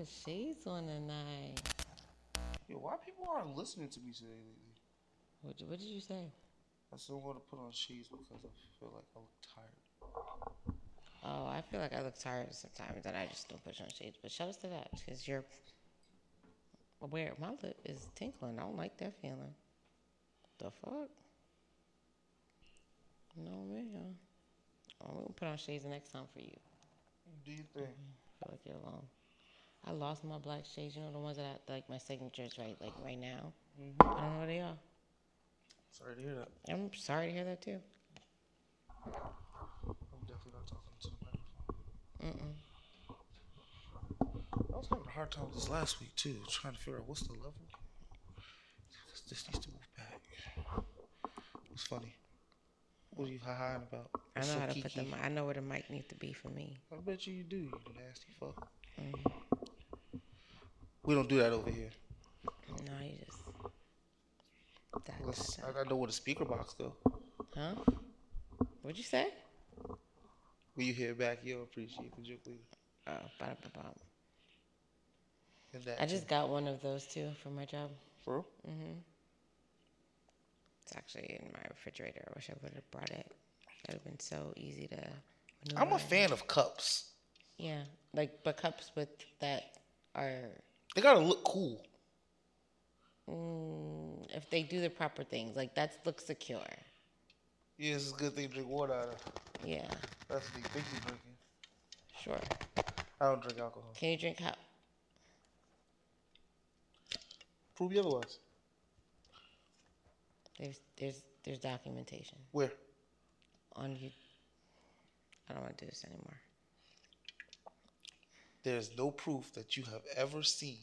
put shades on tonight. Yo, why people aren't listening to me today lately? What, what did you say? I still want to put on shades because I feel like I look tired. Oh, I feel like I look tired sometimes and I just don't put on shades. But shout out to that because you're aware. My lip is tinkling. I don't like that feeling. The fuck? No, man. Oh, we'll put on shades the next time for you. Do you think? I feel like you're alone. I lost my black shades. You know the ones that I, like my signatures right like right now. I don't know where they are. Sorry to hear that. I'm sorry to hear that too. I'm definitely not talking to the microphone. Mm-mm. I was having a hard time with this last week too, trying to figure out what's the level. This- This needs to move back. It's funny. What are you high about? I know so how to put the. kiki? I know where the mic needs to be for me. I bet you you do, you nasty fuck. Mm. We don't do that over here. No, you just. That, Let's, that- I, I know where the speaker box go. huh? What'd you say? When you hear it back, you'll appreciate the joke. Oh. And that I just got one of those too for my job. for real? hmm It's actually in my refrigerator. I wish I would have brought it. That'd have been so easy to. I'm a fan of cups. Yeah, like but cups with that are They gotta look cool. mm, if they do the proper things, like that looks secure. Yeah, it's a good thing to drink water out of. Yeah, That's the big thing drinking. sure. I don't drink alcohol. Can you drink hot? Prove me otherwise. There's there's there's documentation Where? on you. I don't want to do this anymore. There's no proof that you have ever seen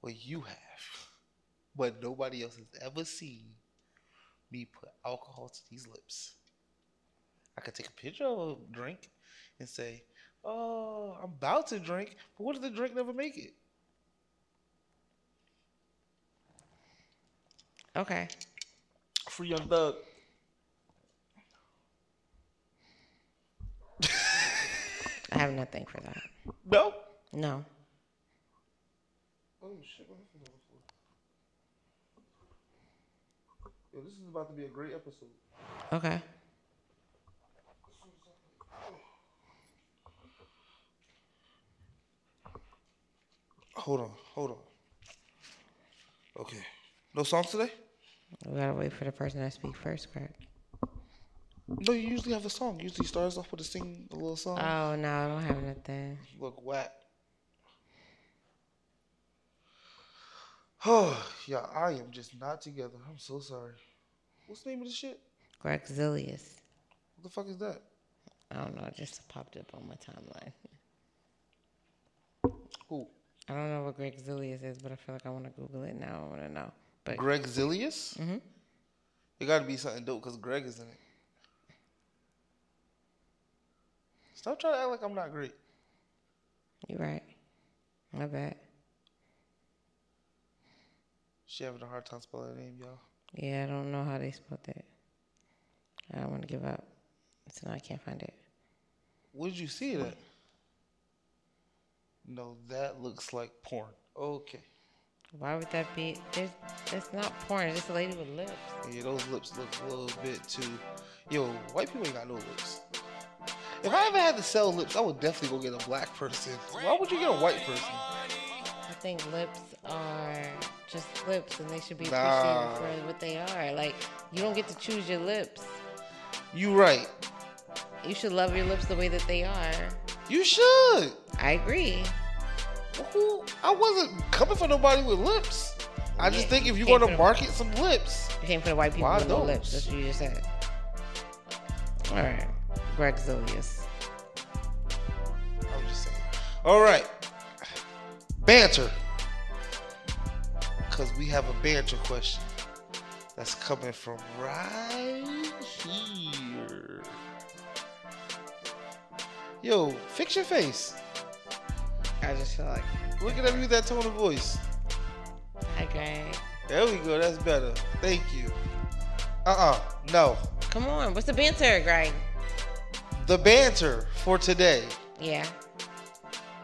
what you have, but nobody else has ever seen me put alcohol to these lips. I could take a picture of a drink and say, "Oh, I'm about to drink," but what if the drink never make it? Okay. Free Young Thug. I have nothing for that. No. No. Oh shit! What happened before? Yo, this is about to be a great episode. Okay. Hold on, hold on. Okay. No songs today? We gotta wait for the person to speak first, correct? No, you usually have a song. Usually starts off with a sing a little song. Oh no, I don't have nothing. Look whack. Oh, yeah, I am just not together. I'm so sorry. What's the name of this shit? Greg Zilius. What the fuck is that? I don't know. It just popped up on my timeline. Who? I don't know what Greg Zilius is, but I feel like I want to Google it now. I want to know. But Greg Zilius? Mhm. It got to be something dope because Greg is in it. Stop trying to act like I'm not great. you're right. My bad. She having a hard time spelling her name, y'all. Yeah, I don't know how they spelled that. I don't want to give up. So now I can't find it. Where did you see that? No, that looks like porn. Okay. Why would that be? There's, that's not porn. It's a lady with lips. Yeah, those lips look a little bit too. Yo, white people ain't got no lips. If I ever had to sell lips, I would definitely go get a black person. Why would you get a white person? I think lips are just lips, and they should be Nah. appreciated for what they are. Like you don't get to choose your lips. You right. You should love your lips the way that they are. You should. I agree. Who? I wasn't coming for nobody with lips. I just Yeah, think if came going to the- market some lips, You came for the white people with no lips. That's what you just said. All right, Greg Zilius. I'm just saying. All right. Banter. Because we have a banter question that's coming from right here. Yo, fix your face. I just feel like, Look at me with that tone of voice. hi, Greg. There we go. That's better. Thank you. Uh uh No. Come on, what's the banter, Greg? The banter for today. Yeah.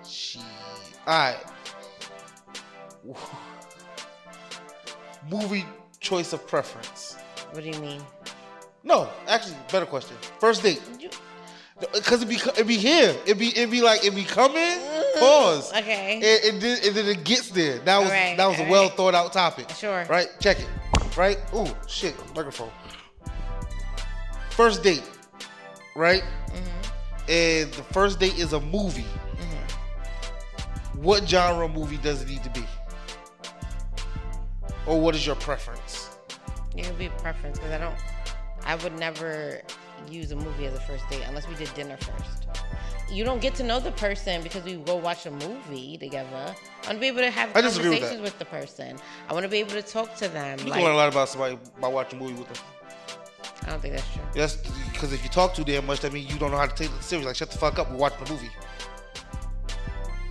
Shit. All right. Movie choice of preference. What do you mean? No, actually, better question. First date. You- Cause it be it be here. It be it be like it be coming. Mm, Pause. Okay. And, and, then, and then it gets there. That was Alright, that was a alright. well thought out topic. Sure. Right. Check it. Right. Ooh shit. Microphone. First date. Right. Mm-hmm. And the first date is a movie. What genre movie does it need to be? Or what is your preference? It would be a preference because I don't. I would never use a movie as a first date unless we did dinner first. You don't get to know the person because we go watch a movie together. I want to be able to have I disagree with conversations with, the person. I want to be able to talk to them. You like, can learn a lot about somebody by watching a movie with them. I don't think that's true. That's because if you talk too damn much, that means you don't know how to take it serious. Like, shut the fuck up. We're watching a movie.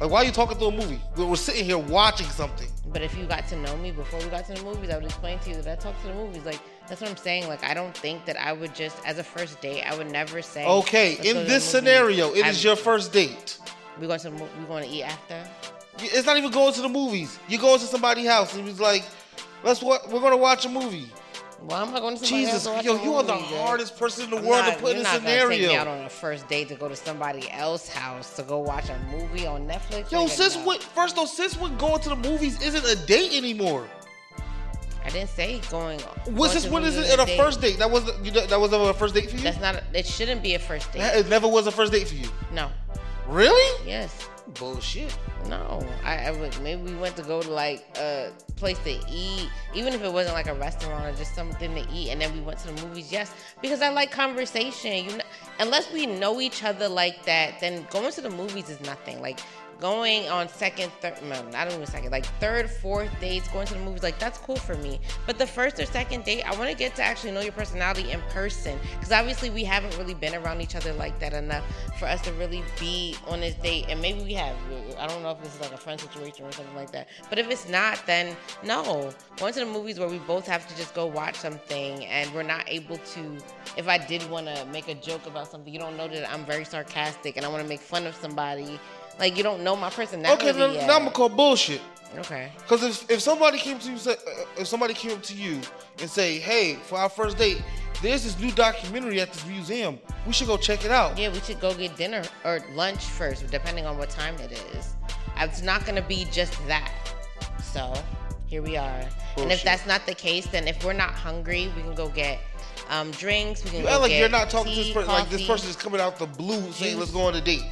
Like, why are you talking through a movie? We're, we're sitting here watching something. But if you got to know me before we got to the movies, I would explain to you that I talk to the movies. Like that's what I'm saying. Like I don't think that I would just, as a first date, I would never say. Okay, in this scenario, it is I'm- your first date. We going to we going to eat after. It's not even going to the movies. You're going to somebody's house and it's like, let's wa- we're gonna watch a movie. Why am I going to somebody Jesus, else to yo, you are the hardest person in the I'm world not- to put in scenario. you're a not gonna Take me out on a first date to go to somebody else's house to go watch a movie on Netflix. Yo, since no. what? First though, since when going to the movies isn't a date anymore? I didn't say going. Was going this to when is it on a first date? That was you, that was never a first date for you. That's not. A, it shouldn't be a first date. It never was a first date for you. no. Really? Yes. Bullshit. No, I, I would maybe we went to go to like a place to eat, even if it wasn't like a restaurant or just something to eat, and then we went to the movies. Yes, because I like conversation. You know, unless we know each other like that, then going to the movies is nothing. Like going on second, third, no, not even second, like third, fourth dates, going to the movies, like that's cool for me. But the first or second date, I want to get to actually know your personality in person, because obviously we haven't really been around each other like that enough for us to really be on this date. And maybe we have. I don't know if this is like a friend situation or something like that. But if it's not, then no. Going to the movies where we both have to just go watch something and we're not able to. If I did want to make a joke about something, you don't know that I'm very sarcastic and I want to make fun of somebody. Like you don't know my personality Okay, now, yet. now I'm gonna call bullshit. okay. Because if, if somebody came to you, say, uh, if somebody came up to you and say, "Hey, for our first date, there's this new documentary at this museum. We should go check it out." Yeah, we should go get dinner or lunch first, depending on what time it is. It's not gonna be just that. So here we are. And if that's not the case, then if we're not hungry, we can go get um, drinks. We can You go act like you're not talking to this person. Like this person is coming out the blue saying, juice. "Let's go on a date."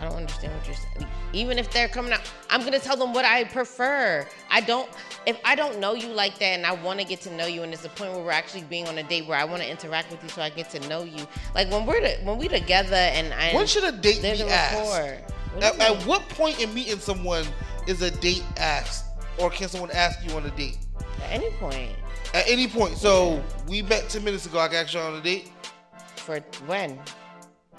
I don't understand what you're saying. Even if they're coming out, I'm gonna tell them what I prefer. I don't. If I don't know you like that, and I want to get to know you, and it's a point where we're actually being on a date where I want to interact with you, so I get to know you. Like when we're to, when we together, and I When should a date be a asked? What At, at what point in meeting someone is a date asked, or can someone ask you on a date? At any point. At any point. So we met ten minutes ago. I got you on a date. For when?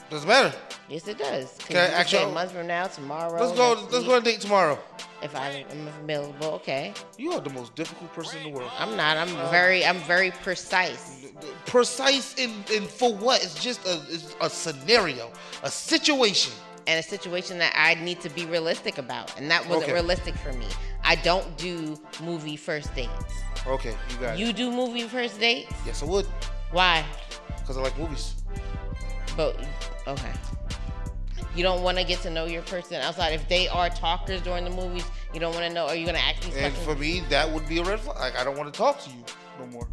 Doesn't matter. Yes, it does. Can I you ask y'all- a month from now, tomorrow. Let's go. Let's week, go on a date tomorrow. If I'm available, okay. You are the most difficult person in the world. I'm not. I'm Uh, very. I'm very precise. Precise in, in for what? It's just a, it's a scenario, a situation. and a situation that I need to be realistic about, and that wasn't Okay. realistic for me. I don't do movie first dates. Okay, you got it. You do movie first dates? Yes, I would, Why? because I like movies. But okay. You don't want to get to know your person outside. If they are talkers during the movies, you don't want to know. Are you gonna ask these And questions? for me, that would be a red flag. Like, I don't want to talk to you no more.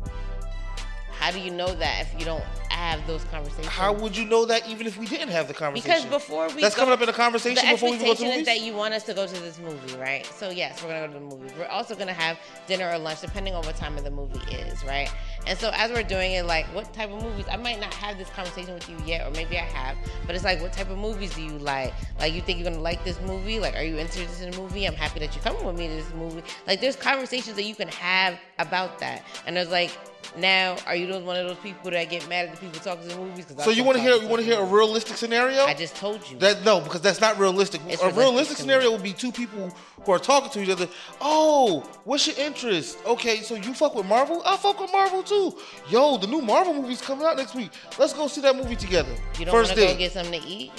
How do you know that if you don't have those conversations? How would you know that even if we didn't have the conversation? Because before we That's go- coming up in the conversation the before we go to expectation movies. is that you want us to go to this movie, right? So yes, we're gonna go to the movie. We're also gonna have dinner or lunch, depending on what time of the movie is, right? And so as we're doing it, like, what type of movies? I might not have this conversation with you yet, or maybe I have, but it's like, what type of movies do you like? Like, you think you're gonna like this movie? Like, are you interested in the movie? I'm happy that you're coming with me to this movie. Like, there's conversations that you can have about that, and there's like. Now, are you one of those people that get mad at the people talking to the movies? so you want to hear? You want to hear a realistic scenario? I just told you. That no, because that's not realistic. It's a realistic realistic scenario would be two people who are talking to each other. Oh, what's your interest? Okay, so you fuck with Marvel? I fuck with Marvel too. Yo, the new Marvel movie's coming out next week. Let's go see that movie together. you don't want to go get something to eat?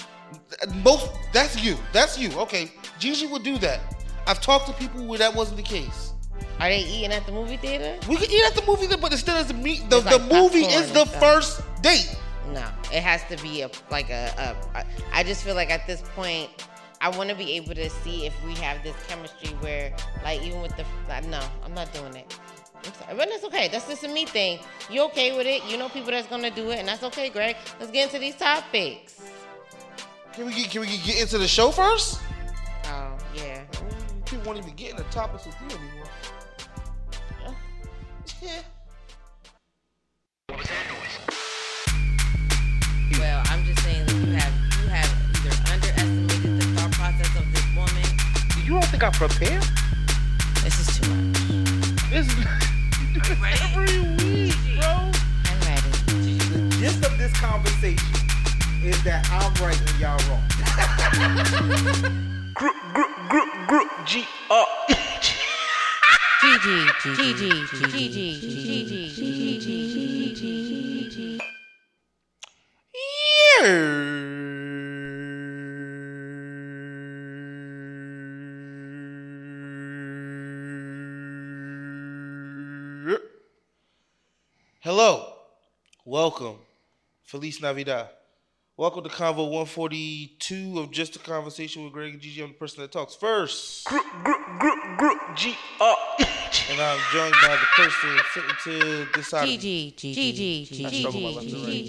Most that's you. That's you. Okay, Gigi would do that. I've talked to people where that wasn't the case. Are they eating at the movie theater? We could eat at the movie, theater, but instead of the meat, the, the like movie is the stuff. first date. No, it has to be a like a. I just feel like at this point, I want to be able to see if we have this chemistry where, like, even with the. Like, no, I'm not doing it. But it's okay. That's just a me thing. You okay with it? You know people that's gonna do it, and that's okay, Greg. Let's get into these topics. Can we get can we get into the show first? Oh yeah. People won't even get in the topics with you anymore. Yeah. Well, I'm just saying that you have you have either underestimated the thought process of this woman. You don't think I prepared? This is too much. This you do this every week, bro. I'm ready. The gist of this conversation is that I'm right and y'all wrong. Group, group, group, group, G up. Hello, welcome, Feliz Navidad. Welcome to Convo 142 of Just a Conversation with Greg and Gigi. I'm the person that talks first. Group, group, group, group, G up. And I'm joined by the person sitting to this side. of me. GG, GG, GG, I struggle my left and right.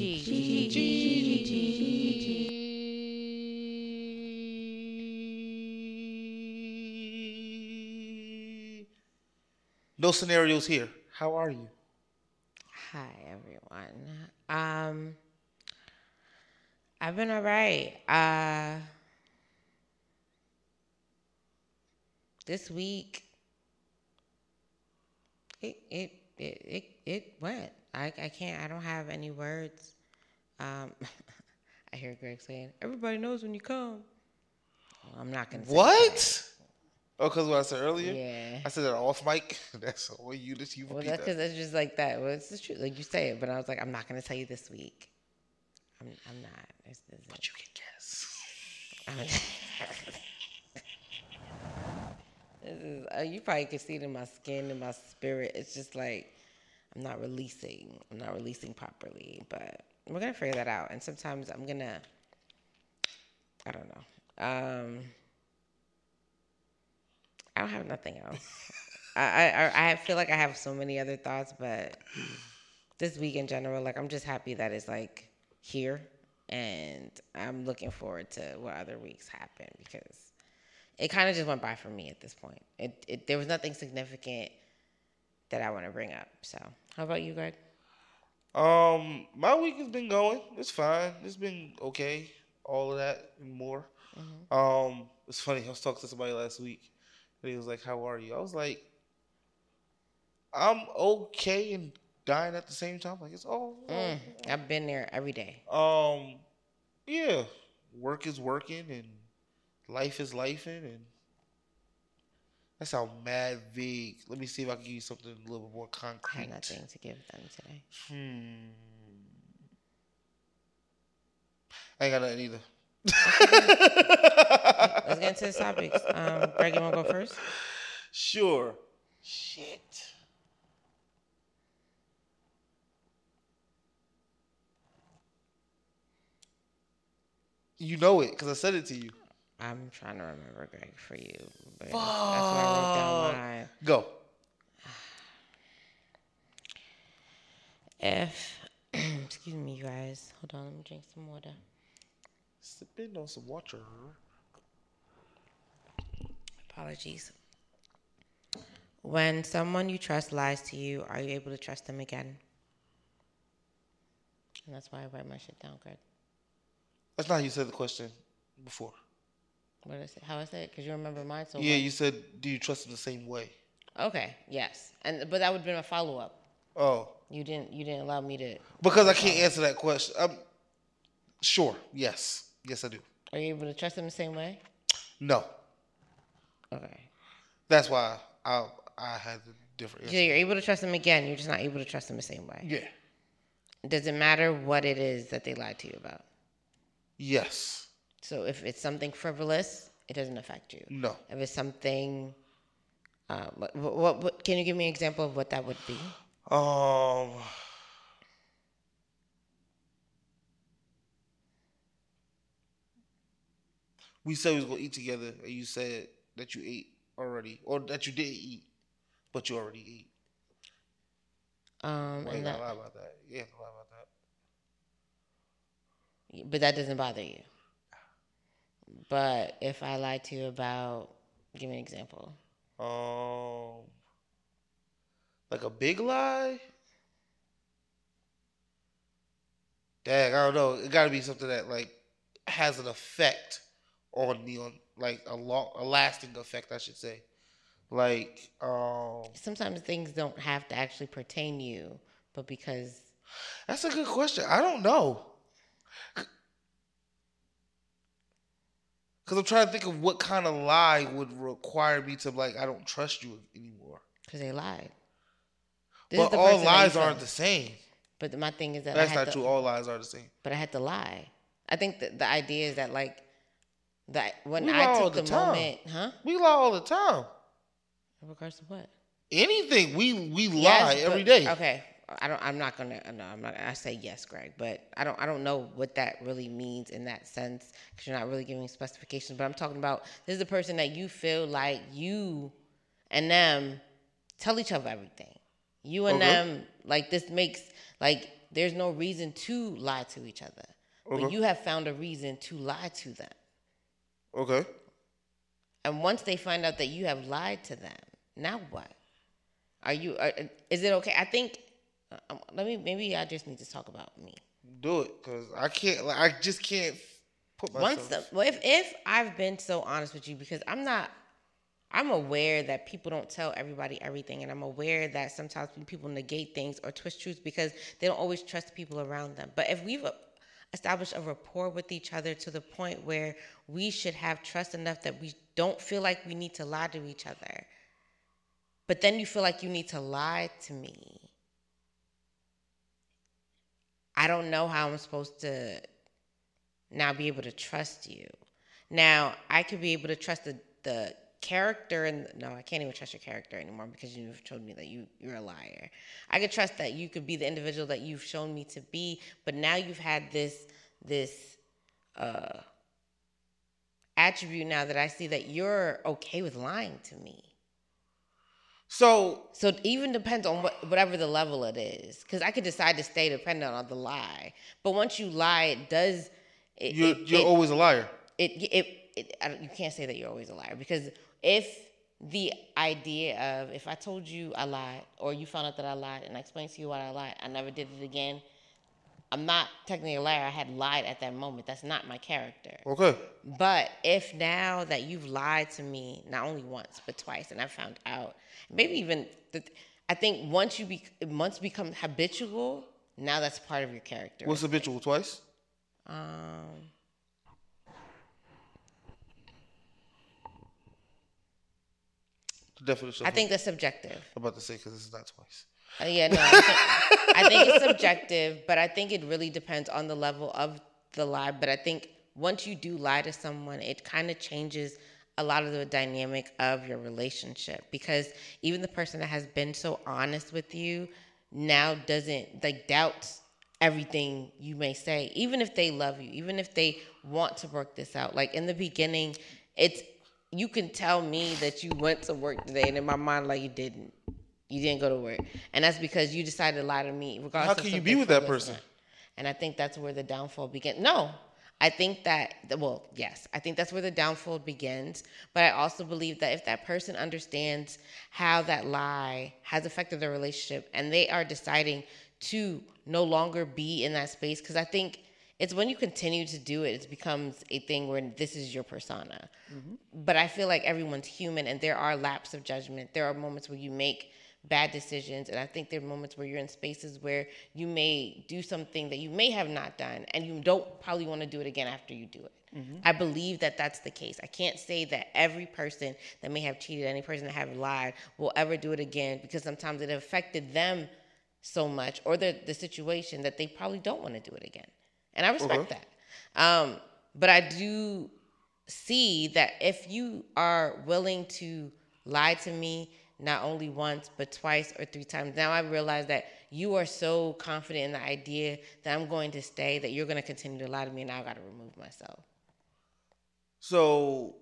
No scenarios here. How are you? Hi everyone. Um, I've been alright. Uh, this week, it it it it, it went. I I can't. I don't have any words. Um, I hear Greg saying, "Everybody knows when you come." Well, I'm not gonna. Say What? Oh, because what I said earlier? Yeah. I said that off mic. That's all you that you Well, that's that. because it's just like that. Well, it's the truth. Like you say it, but I was like, I'm not gonna tell you this week. I'm, I'm not. It's, it's, But you can guess. Is, uh, you probably can see it in my skin and my spirit. It's just like I'm not releasing. I'm not releasing properly, but we're gonna figure that out. And sometimes I'm gonna. I don't know. Um, I don't have nothing else. I, I I I feel like I have so many other thoughts, but this week in general, like I'm just happy that it's like here, and I'm looking forward to what other weeks happen because it kind of just went by for me at this point. It, it there was nothing significant that I want to bring up. So, how about you, Greg? Um, my week has been going. It's fine. It's been okay. All of that and more. Um, it's funny. I was talking to somebody last week, and he was like, "How are you?" I was like, "I'm okay and dying at the same time." Like it's all. Mm, I've been there every day. Um, yeah, work is working and life is lifing, and that sounds mad vague. Let me see if I can give you something a little bit more I had concrete. nothing to give them today. Hmm. I ain't got nothing either. Let's get into the topics. Um, Greg, you want to go first? Sure. Shit. You know it because I said it to you. I'm trying to remember, Greg, for you. But that's why I wrote down mine. Go. If, excuse me, you guys. Hold on, let me drink some water. Sipping on some water. Apologies. When someone you trust lies to you, are you able to trust them again? And that's why I write my shit down, Greg. That's not how you said the question before. What is it? How I said it? Because you remember mine so yeah, well. you said, do you trust them the same way? Okay, yes. And but that would have been a follow up. Oh, You didn't you didn't allow me to because I can't answer that question. Um, sure. Yes. Yes, I do. are you able to trust them the same way? No. Okay. That's why I I had a different answer. you're able to trust them again, you're just not able to trust them the same way. Yeah. Does it matter what it is that they lied to you about? Yes. So if it's something frivolous, it doesn't affect you. No. If it's something, uh, what, what, what can you give me an example of what that would be? Um. We said we was gonna eat together, and you said that you ate already, or that you didn't eat, but you already ate. Um, Why and that, lie about that? Yeah, lie about that. but that doesn't bother you. But if I lied to you about, give me an example. Um, like a big lie. Dang, I don't know. It got to be something that like has an effect on me, on like a long, a lasting effect, I should say. Like, um, Sometimes things don't have to actually pertain to you, but because that's a good question. I don't know. Cause I'm trying to think of what kind of lie would require me to like I don't trust you anymore. because they lied. This but all person that you lies aren't the same. But my thing is that That's I not to, true. All lies are the same. But I had to lie. I think that the idea is that like that when We I took the the, moment, huh? We lie all the time. In regards to what? Anything we we lie every but- day. Okay, I don't. I'm not gonna. No, I'm not. I say yes, Greg, but I don't. I don't know what that really means in that sense because you're not really giving specifications. But I'm talking about this is the person that you feel like you and them tell each other everything. You and oh, Okay. them like this makes like there's no reason to lie to each other, but you have found a reason to lie to them. Okay. And once they find out that you have lied to them, now what? Are you? Are, is it okay? I think. Um, let me. Maybe I just need to talk about me. Do it, cause I can't. Like, I just can't put myself. Once, the, well, if if I've been so honest with you, because I'm not. I'm aware that people don't tell everybody everything, and I'm aware that sometimes people negate things or twist truths because they don't always trust the people around them. But if we've uh, established a rapport with each other to the point where we should have trust enough that we don't feel like we need to lie to each other, but then you feel like you need to lie to me. I don't know how I'm supposed to now be able to trust you. Now I could be able to trust the the character and no, I can't even trust your character anymore because you've told me that you you're a liar. I could trust that you could be the individual that you've shown me to be, but now you've had this this uh attribute now that I see that you're okay with lying to me. So So it even depends on what whatever the level it is, because I could decide to stay dependent on the lie. But once you lie, it does. It, you're it, you're it, always a liar. it, it, it, I don't, you can't say that you're always a liar because if the idea of if I told you I lied or you found out that I lied and I explained to you why I lied, I never did it again. I'm not technically a liar. I had lied at that moment. That's not my character. Okay. But if now that you've lied to me not only once but twice, and I found out, maybe even the, I think once you be once become habitual, now that's part of your character. What's habitual twice? um, The definition. I think that's subjective. I'm about to say because this is not twice. Uh, yeah, no, I think, I think it's subjective, but I think it really depends on the level of the lie. But I think once you do lie to someone, it kind of changes a lot of the dynamic of your relationship because even the person that has been so honest with you now doesn't like doubts everything you may say, even if they love you, even if they want to work this out. Like in the beginning, it's you can tell me that you went to work today, and in my mind, like you didn't. You didn't go to work, and that's because you decided to lie to me. Regardless How can you be with that person? And I think that's where the downfall begins. No, I think that well, yes, I think that's where the downfall begins. But I also believe that if that person understands how that lie has affected their relationship, and they are deciding to no longer be in that space, because I think it's when you continue to do it, it becomes a thing where this is your persona. Mm-hmm. But I feel like everyone's human, and there are lapses of judgment. There are moments where you make bad decisions, and I think there are moments where you're in spaces where you may do something that you may have not done, and you don't probably want to do it again after you do it. I believe that that's the case. I can't say that every person that may have cheated, any person that have lied, will ever do it again because sometimes it affected them so much or the the situation that they probably don't want to do it again. And I respect that. Um, but I do see that if you are willing to lie to me not only once but twice or three times. Now i realize that you are so confident in the idea that i'm going to stay that you're going to continue to lie to me and i got to remove myself. So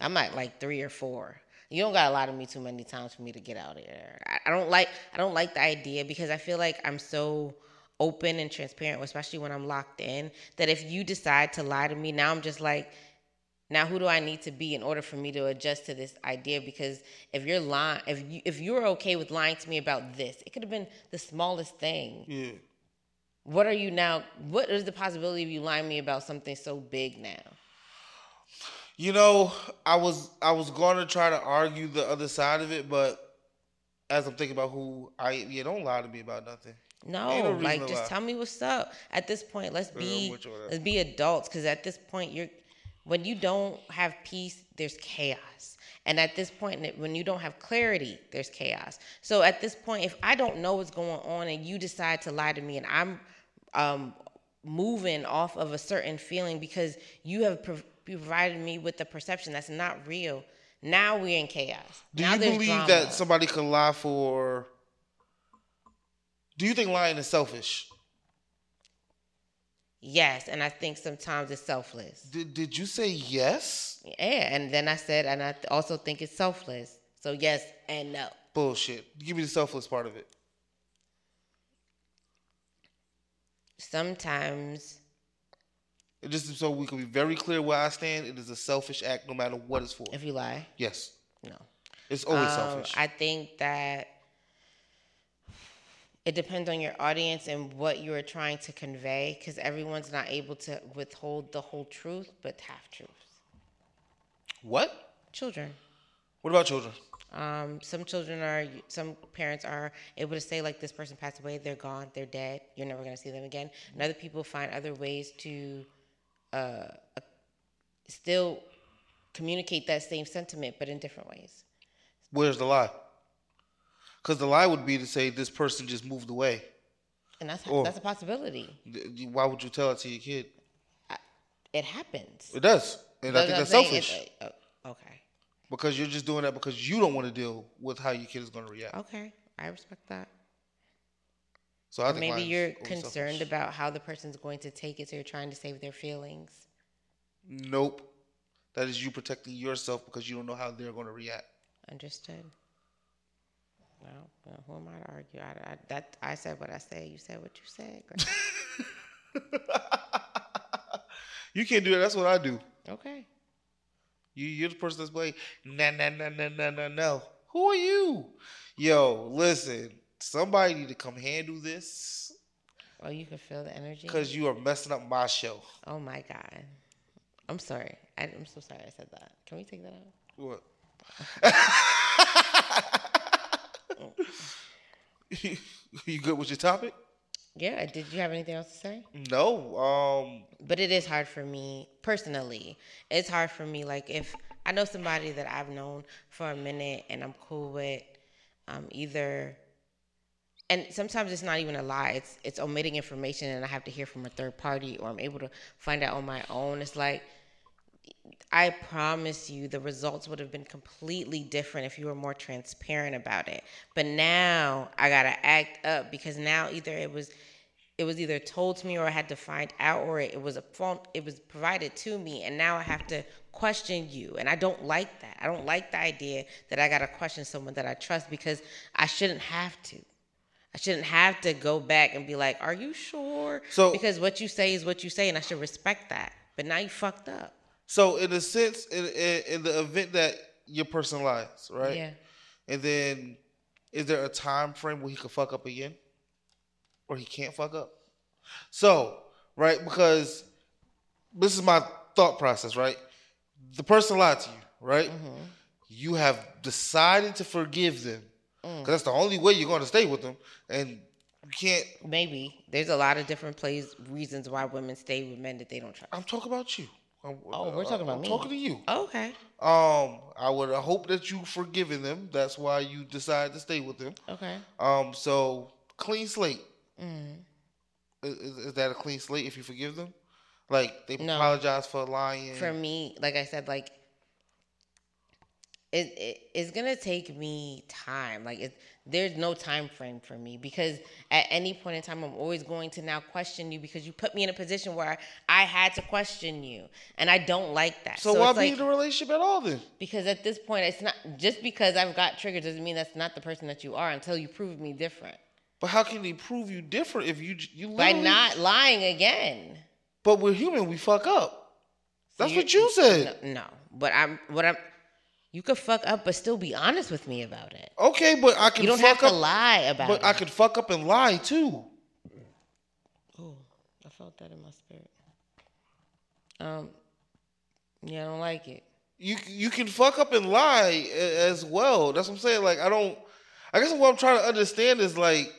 i'm at like three or four. You don't got to lie to me too many times for me to get out of there. I, I don't like i don't like the idea because i feel like i'm so open and transparent especially when i'm locked in that if you decide to lie to me now i'm just like now who do i need to be in order for me to adjust to this idea because if you're lying if you if you're okay with lying to me about this it could have been the smallest thing yeah. what are you now what is the possibility of you lying to me about something so big now You know, I was I was going to try to argue the other side of it, but as I'm thinking about who I yeah, don't lie to me about nothing. no, no like just lie. tell me what's up at this point let's be let's be adults because at this point you're when you don't have peace there's chaos and at this point when you don't have clarity there's chaos so at this point if i don't know what's going on and you decide to lie to me and i'm um, moving off of a certain feeling because you have prov- provided me with the perception that's not real now we're in chaos Do now you believe drama. that somebody can lie for Do you think lying is selfish? Yes and i think sometimes it's selfless Did did you say yes? Yeah, and then I said, and I also think it's selfless. So yes and no. Bullshit. Give me the selfless part of it. Sometimes, Just so we can be very clear where I stand, it is a selfish act no matter what it's for. if you lie, Yes. no. It's always Um, selfish. I think that it depends on your audience and what you are trying to convey, because everyone's not able to withhold the whole truth, but half truths. what? Children. What about children? Um, some children are, some parents are able to say, like, this person passed away, they're gone, they're dead, you're never going to see them again. And other people find other ways to uh, uh, still communicate that same sentiment, but in different ways. Where's the lie? Because the lie would be to say this person just moved away. And that's, Oh. that's a possibility. Th- Why would you tell it to your kid? It happens. It does. And I think that's selfish. Oh, okay. because you're just doing that because you don't want to deal with how your kid is going to react. Okay. I respect that. So I think Maybe you're concerned selfish. about how the person's going to take it, so you're trying to save their feelings. Nope. That is you protecting yourself because you don't know how they're going to react. Understood. Well, well, who am I to argue? I, I, that I said what I said. You said what you said. You can't do that. That's what I do. okay. You, you're the person that's playing. No, no, no, no, no, no, no. Who are you? Yo, listen. Somebody need to come handle this Oh, you can feel the energy. because you are messing up my show. Oh my god. I'm sorry. I, I'm so sorry I said that. Can we take that out? What? you good with your topic? Yeah. Did you have anything else to say? No. Um. But it is hard for me personally. It's hard for me. Like if I know somebody that I've known for a minute and I'm cool with, um, either. And sometimes it's not even a lie. It's it's omitting information, and I have to hear from a third party, or I'm able to find out on my own. It's like I promise you the results would have been completely different if you were more transparent about it. But now I gotta act up because now either it was it was either told to me or I had to find out or it was a phone it was provided to me and now I have to question you and I don't like that. I don't like the idea that I gotta question someone that I trust because I shouldn't have to. I shouldn't have to go back and be like, "Are you sure?" So- because what you say is what you say, and I should respect that. But now you fucked up. So in a sense, in, in, in the event that your person lies, right? Yeah. And then, is there a time frame where he could fuck up again, or he can't fuck up? So, right, because this is my thought process, right? The person lied to you, right? Mm-hmm. You have decided to forgive them, Mm. because that's the only way you're going to stay with them, and you can't. Maybe there's a lot of different plays reasons why women stay with men that they don't trust. I'm talking about you. I'm- Oh, we're talking about I'm me. Talking to you. Okay. Um, I would hope that you've forgiven them. That's why you decided to stay with them. Okay. Um, so clean slate. Mm. Is, is- is that a clean slate if you forgive them? Like they No. apologize for lying. for me, like I said, like it, it it's gonna take me time. Like it, there's no time frame for me because at any point in time, I'm always going to now question you because you put me in a position where I had to question you, and I don't like that. so, why it's be like, in a relationship at all then? because at this point, it's not just because I've got triggered doesn't mean that's not the person that you are until you prove me different But how can they prove you different if you you by not lying again. But we're human. We fuck up. That's So what you said. No, no, but I'm what I'm. You could fuck up, but still be honest with me about it. Okay, but I can You don't have fuck to lie about But it. But I could fuck up and lie too. Oh, I felt that in my spirit. Um, yeah, I don't like it. You you can fuck up and lie as well. That's what I'm saying. Like I don't. I guess what I'm trying to understand is like,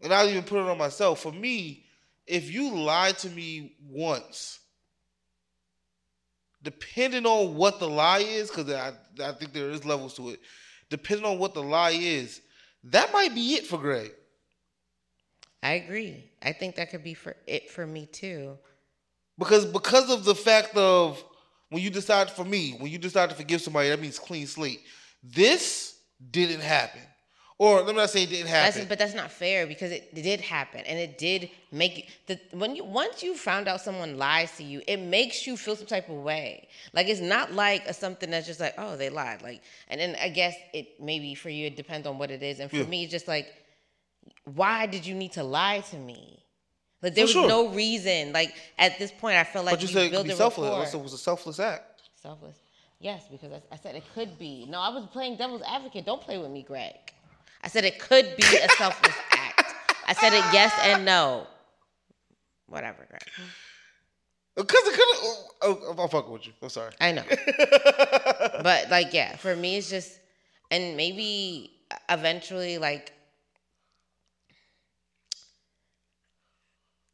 and I'll even put it on myself. For me, if you lie to me once, depending on what the lie is, because I I think there is levels to it. Depending on what the lie is, that might be it for Greg. I agree. I think that could be for it for me too. Because because of the fact of when you decide for me, when you decide to forgive somebody, that means clean slate. This didn't happen. Or let me not say it didn't That's, happen. but that's not fair because it did happen and it did make the when you once you found out someone lies to you, it makes you feel some type of way. Like it's not like a, something that's just like oh they lied like and then I guess it maybe for you it depends on what it is and for Yeah. me it's just like why did you need to lie to me? Like there For was sure. no reason. Like at this point, I felt like but you said it could be selfless. It was a selfless act. Selfless. Yes, because I, I said it could be. No, I was playing devil's advocate. Don't play with me, Greg. I said it could be a selfless act. I said it yes and no. Whatever, Greg. Because it could. Oh, I'm fucking with you. I'm sorry. I know. but like, yeah, for me, it's just, and maybe eventually, like,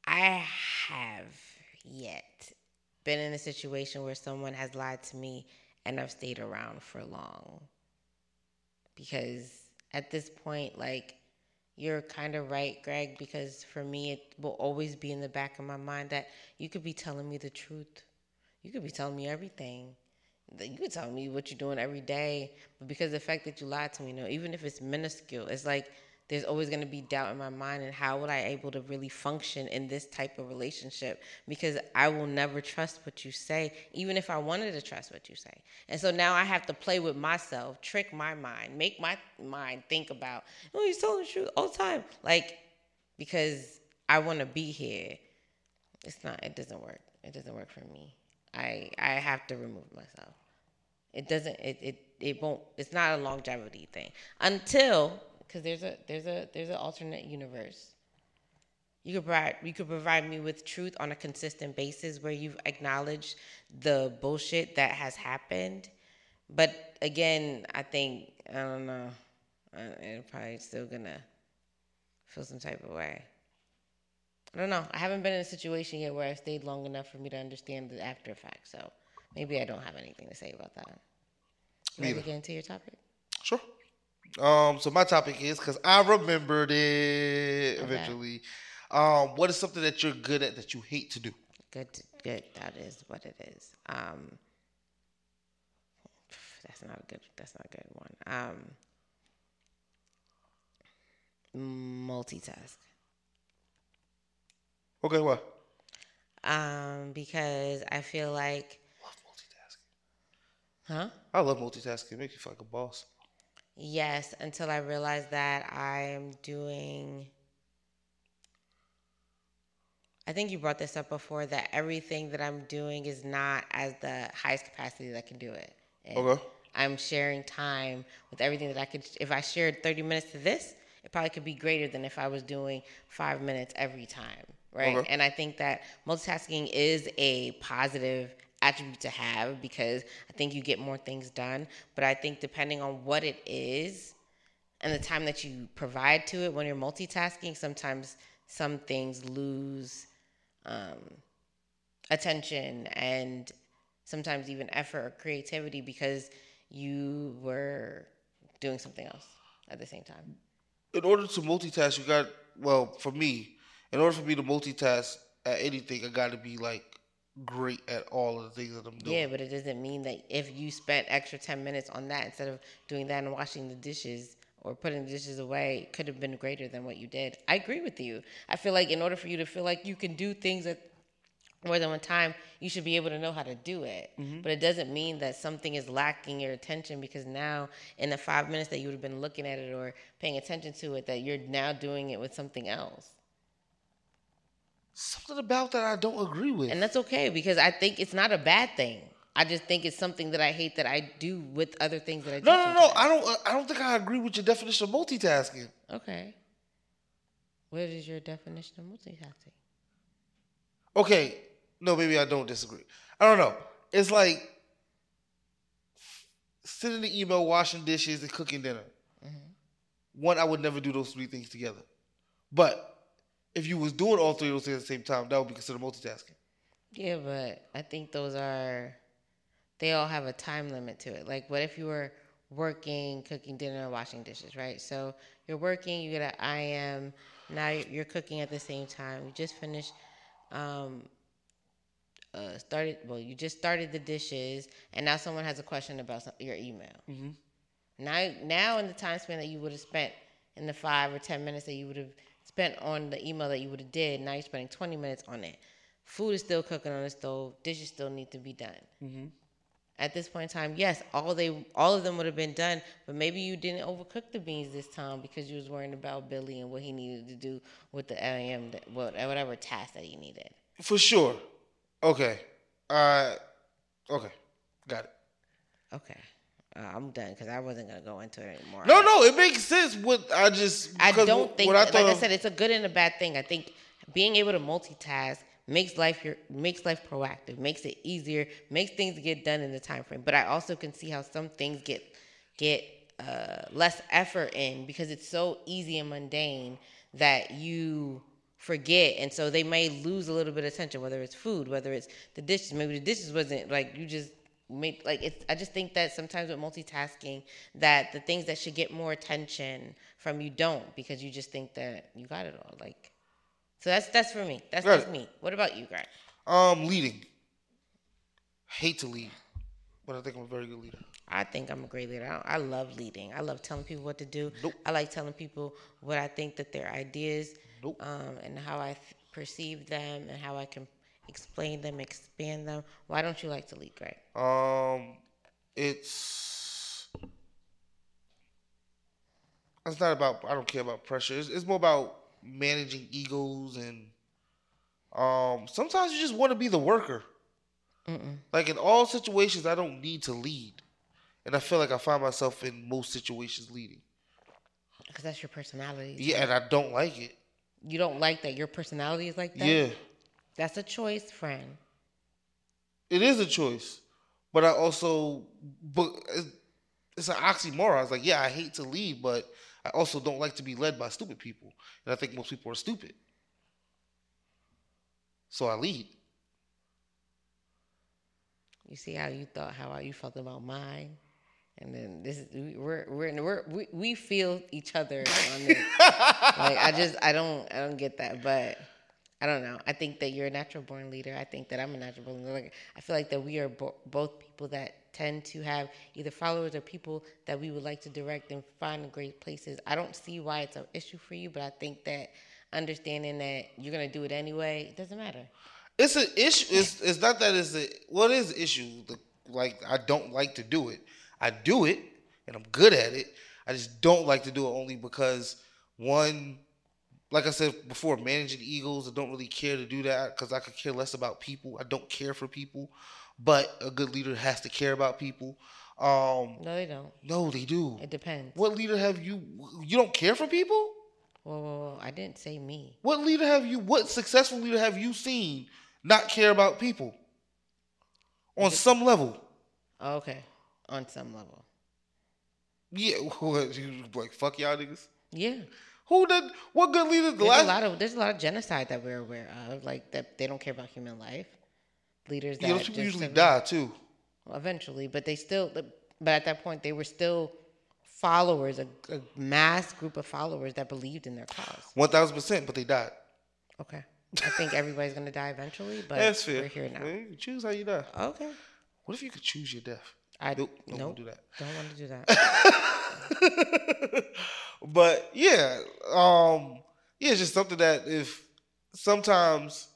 I have yet been in a situation where someone has lied to me and I've stayed around for long. Because at this point, like, you're kind of right, Greg, because for me, it will always be in the back of my mind that you could be telling me the truth. You could be telling me everything. You could tell me what you're doing every day, but because the fact that you lied to me, you know, even if it's minuscule, it's like there's always going to be doubt in my mind. And how would I able to really function in this type of relationship? Because I will never trust what you say, even if I wanted to trust what you say. And so now I have to play with myself, trick my mind, make my mind think about, oh, he's telling the truth all the time, like because I want to be here. It's not. It doesn't work. It doesn't work for me. I I have to remove myself. It doesn't. It it it won't. It's not a longevity thing until because there's a there's a there's an alternate universe. You could provide you could provide me with truth on a consistent basis where you've acknowledged the bullshit that has happened. But again, I think I don't know. It's probably still gonna feel some type of way. I don't know. I haven't been in a situation yet where I've stayed long enough for me to understand the after effect. So maybe I don't have anything to say about that. Ready to get into your topic? Sure. Um. So my topic is because I remembered it eventually. Um. What is something that you're good at that you hate to do? Good, good. That is what it is. Um, that's not a good. That's not a good one. Um, multitask. Okay. What? Um, because I feel like, love multitasking. huh? I love multitasking. It makes you feel like a boss. Yes, until I realized that I'm doing. I think you brought this up before that everything that I'm doing is not as the highest capacity that I can do it. And Okay. I'm sharing time with everything that I could. If I shared 30 minutes to this, it probably could be greater than if I was doing five minutes every time, right? Okay. And I think that multitasking is a positive attribute to have because I think you get more things done. But I think depending on what it is and the time that you provide to it when you're multitasking, sometimes some things lose um, attention and sometimes even effort or creativity because you were doing something else at the same time. in order to multitask, you got well for me. In order for me to multitask, at anything, I got to be like great at all of the things that I'm doing. Yeah, but it doesn't mean that if you spent extra 10 minutes on that instead of doing that and washing the dishes or putting the dishes away could have been greater than what you did. I agree with you. I feel like in order for you to feel like you can do things at more than one time, you should be able to know how to do it. Mm-hmm. But it doesn't mean that something is lacking your attention because now in the 5 minutes that you would have been looking at it or paying attention to it that you're now doing it with something else. Something about that I don't agree with. And that's okay because I think it's not a bad thing. I just think it's something that I hate that I do with other things that I do. no, no, no. I don't. uh, I don't think I agree with your definition of multitasking. Okay. What is your definition of multitasking? Okay, no, maybe I don't disagree. I don't know. It's like sending an email, washing dishes, and cooking dinner. One, I would never do those three things together. But if you was doing all three of those things at the same time, that would be considered multitasking. Yeah, but I think those are they all have a time limit to it. Like what if you were working, cooking dinner, washing dishes, right? So you're working, you get an IM, now you're cooking at the same time. You just finished um uh, started well you just started the dishes and now someone has a question about some, your email now now in the time span that you would have spent in the five or ten minutes that you would have spent on the email that you would have did now you're spending 20 minutes on it food is still cooking on the stove dishes still need to be done at this point in time yes all they all of them would have been done but maybe you didn't overcook the beans this time because you was worrying about billy and what he needed to do with the am that whatever task that he needed For sure. Okay. Uh, okay. Got it. Okay. Uh, I'm done because I wasn't gonna go into it anymore. No, no, it makes sense. What I just I don't what- think, I like I said, it's a good and a bad thing. I think being able to multitask makes life your makes life proactive, makes it easier, makes things get done in the time frame. But I also can see how some things get get uh, less effort in because it's so easy and mundane that you forget and so they may lose a little bit of attention whether it's food whether it's the dishes maybe the dishes wasn't like you just made like it's i just think that sometimes with multitasking that the things that should get more attention from you don't because you just think that you got it all like so that's that's for me that's just me what about you greg um leading. Hate to lead, but I think I'm a very good leader. I think I'm a great leader. I, I love leading. I love telling people what to do. Nope. I like telling people what I think that their ideas Nope. um, and how I th- perceive them and how I can explain them, expand them. Why don't you like to lead, Greg? Um, it's it's not about. I don't care about pressure. It's, it's more about managing egos and um. Sometimes you just want to be the worker. Mm. Like in all situations, I don't need to lead, and I feel like I find myself in most situations leading. Because that's your personality. Yeah, and I don't like it. You don't like that your personality is like that? Yeah, That's a choice, friend. it is a choice, but I also but it's- an oxymoron. It's like yeah, I hate to leave, but I also don't like to be led by stupid people, and I think most people are stupid. So I lead. You see how you thought, how you felt about mine? And then this is we- we're we're, we're we we feel each other on this. like I just I don't I don't get that, but I don't know. I think that you're a natural born leader. I think that I'm a natural born leader. I feel like that we are bo- both people that tend to have either followers or people that we would like to direct and find great places. I don't see why it's an issue for you, but I think that understanding that you're gonna do it anyway, it doesn't matter. It's an issue. It's it's not that it's a what is the issue? The, like I don't like to do it. I do it and I'm good at it. I just don't like to do it only because one, like I said before, managing egos. I don't really care to do that because I could care less about people. I don't care for people, but a good leader has to care about people. Um, No, they don't. no, they do. It depends. What leader have you? You don't care for people. Whoa, whoa, whoa! I didn't say me. What leader have you? What successful leader have you seen not care about people on some level? Oh, okay, on some level. Yeah, what, you like fuck y'all niggas. Yeah. Who did? What good leader? The There's last a lot of there's a lot of genocide that we're aware of, like that they don't care about human life. Leaders that yeah, those people usually die too. well, eventually, but they still, but at that point, they were still followers, a, a mass group of followers that believed in their cause. One thousand percent, but they died. Okay, I think everybody's gonna die eventually, but That's fair. we're here now. Man, you choose how you die. Okay. What if you could choose your death? I Nope, don't nope, want to do that. Don't want to do that. but yeah, um, yeah, it's just something that if sometimes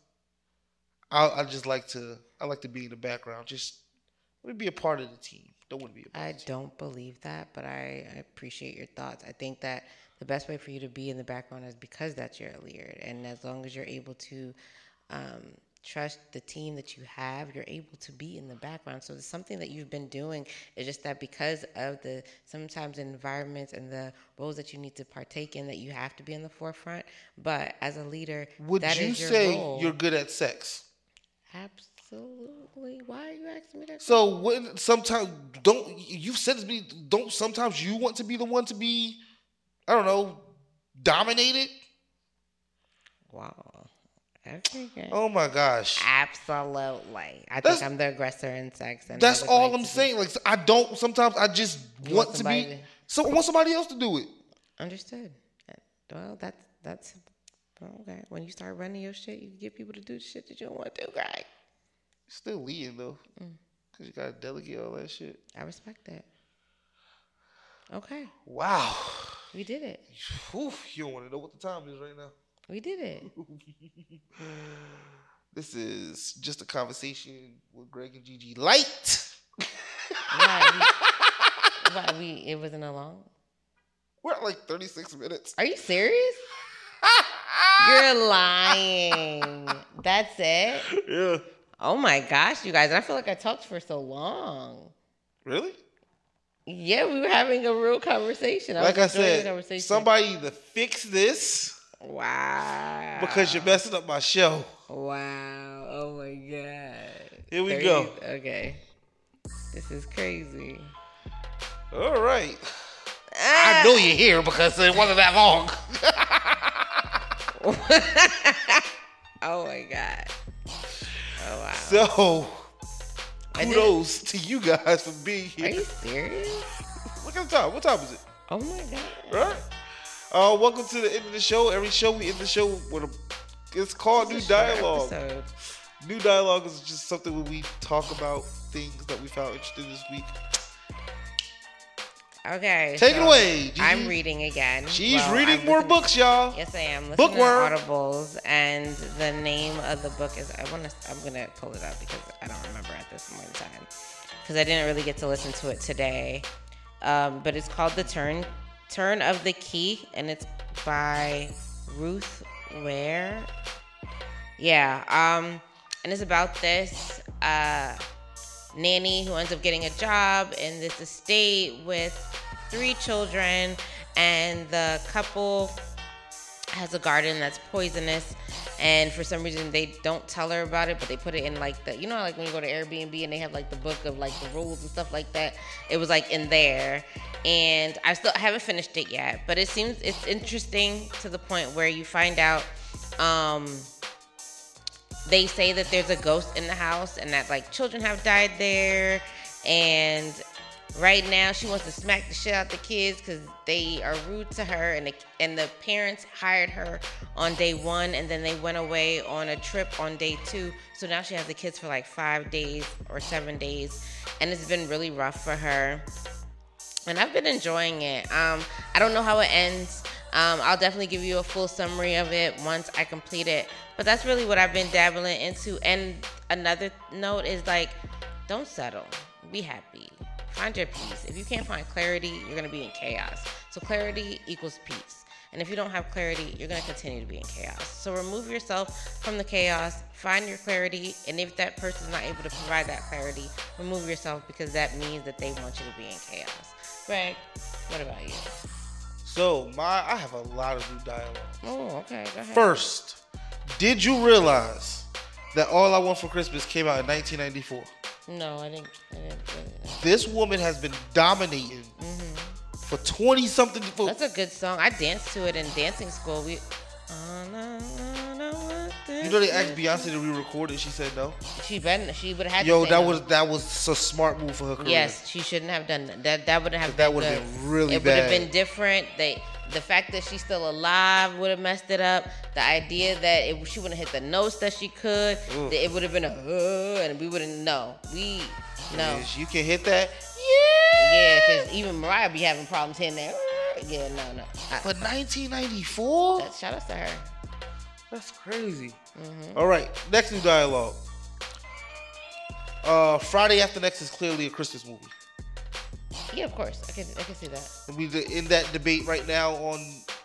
I, I just like to I like to be in the background. Just want to be a part of the team. Don't want to be a part I don't believe that, but I, I appreciate your thoughts. I think that the best way for you to be in the background is because that's your leader, and as long as you're able to um, trust the team that you have, you're able to be in the background. So it's something that you've been doing. It's just that because of the sometimes environments and the roles that you need to partake in, that you have to be in the forefront. But as a leader, Would that you is your say role. you're good at sex? Absolutely. Why are you asking me that? So when sometimes don't you've said to me don't sometimes you want to be the one to be I don't know dominated? Wow. Oh my gosh. Absolutely. I That's- think I'm the aggressor in sex. And That's all like I'm to be- saying. Like I don't sometimes I just want, want to be so I want somebody else to do it. Understood. Well, that's that's okay. When you start running your shit, you get people to do shit that you don't want to do, right? Still leading though. Mm. Cause you gotta delegate all that shit. I respect that. Okay, Wow. we did it. Whew, you don't want to know what the time is right now. We did it. This is just a conversation with Greg and Gigi Light. Why? We, why we? It wasn't a long. We're at like 36 minutes. Are you serious? You're lying. That's it. yeah. Oh my gosh, you guys! I feel like I talked for so long. Really? Yeah, we were having a real conversation. like I enjoying the said, conversation. somebody either fix this Wow. because you're messing up my show. Wow. Oh my god. Here we 30 go. Okay. This is crazy. All right. Ah! I know you're here because it wasn't that long. oh my god. Oh wow. So, kudos to you guys for being here. Are you serious? Look at the time. What time is it? Oh my god. Right? Uh, welcome to the end of the show. Every show we end the show with a. It's called New Dialogue. episode. New Dialogue is just something where we talk about things that we found interesting this week. Okay. Take it away, Gigi. I'm reading again. She's Well, reading I'm more listening- books, y'all. Yes, I am. Listening Bookworm. to audibles, and the name of the book is. I want to. I'm gonna pull it up because I don't remember at this point in time because I didn't really get to listen to it today. Um, but it's called The Turn Turn of the Key, and it's by Ruth Ware. Yeah. Um, and it's about this uh, nanny who ends up getting a job in this estate with three children, and the couple has a garden that's poisonous and for some reason they don't tell her about it but they put it in like the you know like when you go to airbnb and they have like the book of like the rules and stuff like that? It was like in there. And i still haven't finished it yet but it seems it's interesting to the point where you find out um they say that there's a ghost in the house and that like children have died there. And right now she wants to smack the shit out the kids because they are rude to her and the, and the parents hired her on day one and then they went away on a trip on day two so now she has the kids for like five days or seven days and it's been really rough for her and I've been enjoying it. Um, I don't know how it ends. Um, I'll definitely give you a full summary of it once I complete it. But that's really what I've been dabbling into. And another note is like, don't settle. Be happy. Find your peace. If you can't find clarity, you're gonna be in chaos. So clarity equals peace. And if you don't have clarity, you're gonna continue to be in chaos. So remove yourself from the chaos, find your clarity, and if that person's not able to provide that clarity, remove yourself because that means that they want you to be in chaos. Greg, what about you? So my, I have a lot of new dialogue. Oh, okay. Go ahead. First, did you realize that All I Want for Christmas came out in 1994? No, I didn't. I didn't, I didn't. This woman has been dominating mm-hmm. for 20 something. For, That's a good song. I danced to it in dancing school. We. You know they asked. Beyonce to re-record it. She said no. She been. She would have had. Yo, to that no. was that was a smart move for her career. Yes, she shouldn't have done that. That that would have That been would've been really bad. It would have been different. They The fact that she's still alive would have messed it up. The idea that it, she wouldn't hit the notes that she could, that it would have been a uh, and we wouldn't know. We no. You can hit that. Yeah, Yeah, because even Mariah be having problems hitting that. Yeah, no, no. I, But 1994? that, shout out to her. That's crazy. Mm-hmm. All right, next new dialogue. Uh, Friday After Next is clearly a Christmas movie. Yeah, of course. I can I can see that. And we in that debate right now on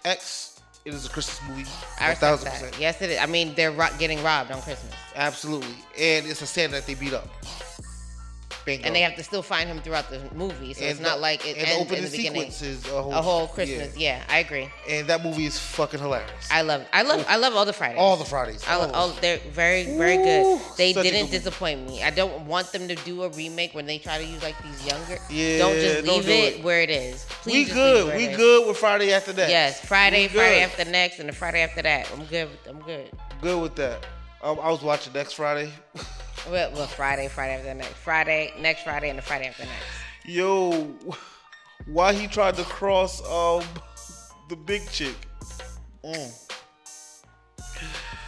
X. It is a Christmas movie. I respect thousand that. percent. Yes, it is. I mean, they're ro- getting robbed on Christmas, Absolutely. And it's a Santa that they beat up. Bingo. and they have to still find him throughout the movie. So it's not the- like it and the ends opening in the beginning. sequence is a whole, A whole Christmas. Yeah. I agree. And that movie is fucking hilarious. I love. I love. I love all the Fridays. All the Fridays. I love, of all, they're very, very good. They such didn't good disappoint me. I don't want them to do a remake when they try to use like these younger. Yeah, don't just don't leave do it, it. where it is. Please we just leave it good. We good with Friday After That. Yes, Friday, Friday after next, and the Friday after that. I'm good. I'm good. Good with that. Um, I was watching next Friday. Well, well, Friday, Friday after next, Friday, next Friday, and the Friday after next. Yo, why he tried to cross um the big chick? Mm.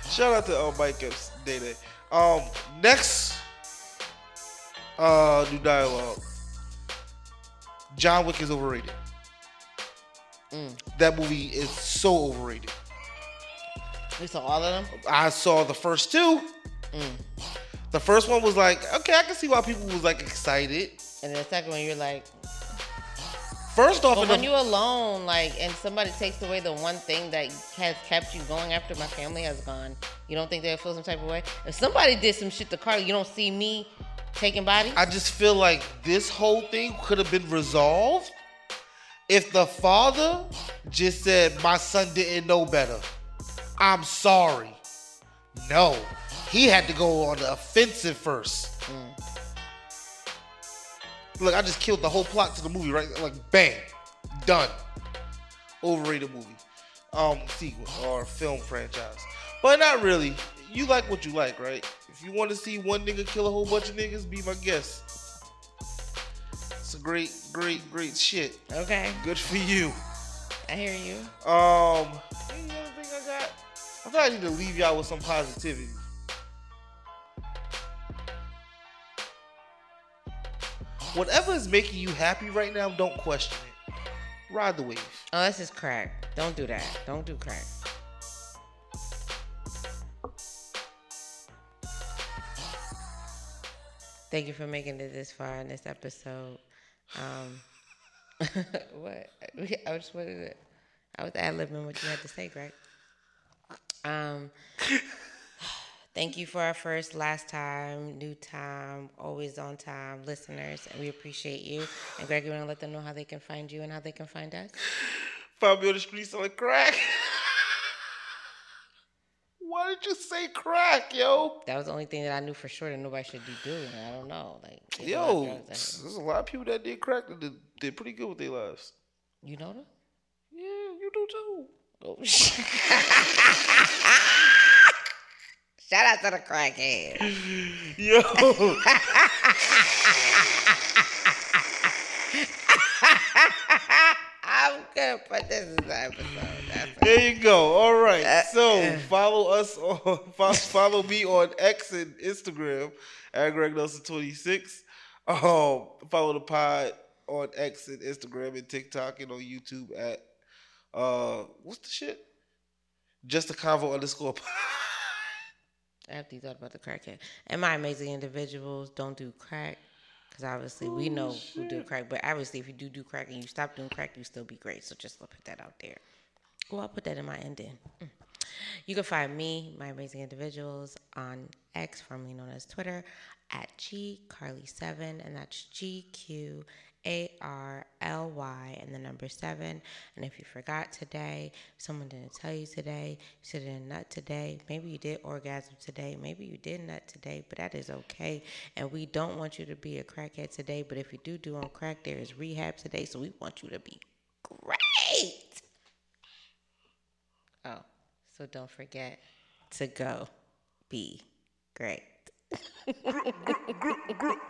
Shout out to uh, Mike Epps Day Day. Um, next uh new dialogue. John Wick is overrated. Mm. That movie is so overrated. We saw all of them. I saw the first two. Mm. The first one was like, okay, I can see why people was like excited. And then the second one, you're like, First off, but when the- you're alone, like, and somebody takes away the one thing that has kept you going after my family has gone, you don't think they'll feel some type of way? If somebody did some shit to Carly, you don't see me taking body? I just feel like this whole thing could have been resolved if the father just said, My son didn't know better. I'm sorry. No. He had to go on the offensive first. Look, I just killed the whole plot to the movie, right? Like, bang. Done. Overrated movie. Um, sequel or film franchise. But not really. You like what you like, right? If you want to see one nigga kill a whole bunch of niggas, be my guest. It's a great, great, great shit. Okay, Good for you. I hear you. Um, any other thing I got? I thought I need to leave y'all with some positivity. Whatever is making you happy right now, don't question it. Ride the wave. Oh, that's just crack. Don't do that. Don't do crack. Thank you for making it this far in this episode. Um, what? I just wanted to. I was ad libbing what you had to say, Greg. Um, thank you for our first, last time, new time, always on time listeners, and we appreciate you. And Greg, you want to let them know how they can find you and how they can find us? Find me on the street selling crack. Why did you say crack, yo? That was the only thing that I knew for sure that nobody should be doing. I don't know. Like, a Yo, drugs out here. there's a lot of people that did crack that did, did pretty good with their lives. you know them? Yeah, you do too. Oh, shit. Shout out to the crackhead. Yo. I'm gonna put this in the episode. That's There you go. All right. Uh, So uh. follow us on fo- follow me on X and Instagram at Greg Nelson twenty six. Um, follow the pod on X and Instagram and TikTok and on YouTube at uh what's the shit? Just a convo underscore. pod. after you thought about the crackhead. And my amazing individuals don't do crack. Because obviously we know who do crack. But obviously, if you do do crack and you stop doing crack, you still be great. So just put that out there. Oh, I'll put that in my ending. Mm. You can find me, my amazing individuals, on X, formerly known as Twitter, at GQarly7, and that's G Q A R L Y and the number seven. And if you forgot today, someone didn't tell you today, you said didn't nut today, maybe you did orgasm today, maybe you did nut today, but that is okay. And we don't want you to be a crackhead today, but if you do do on crack, there is rehab today, so we want you to be great. Oh, so don't forget to go be great.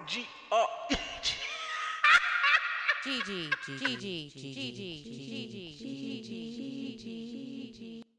G R G G G G G G G G G G G G G G.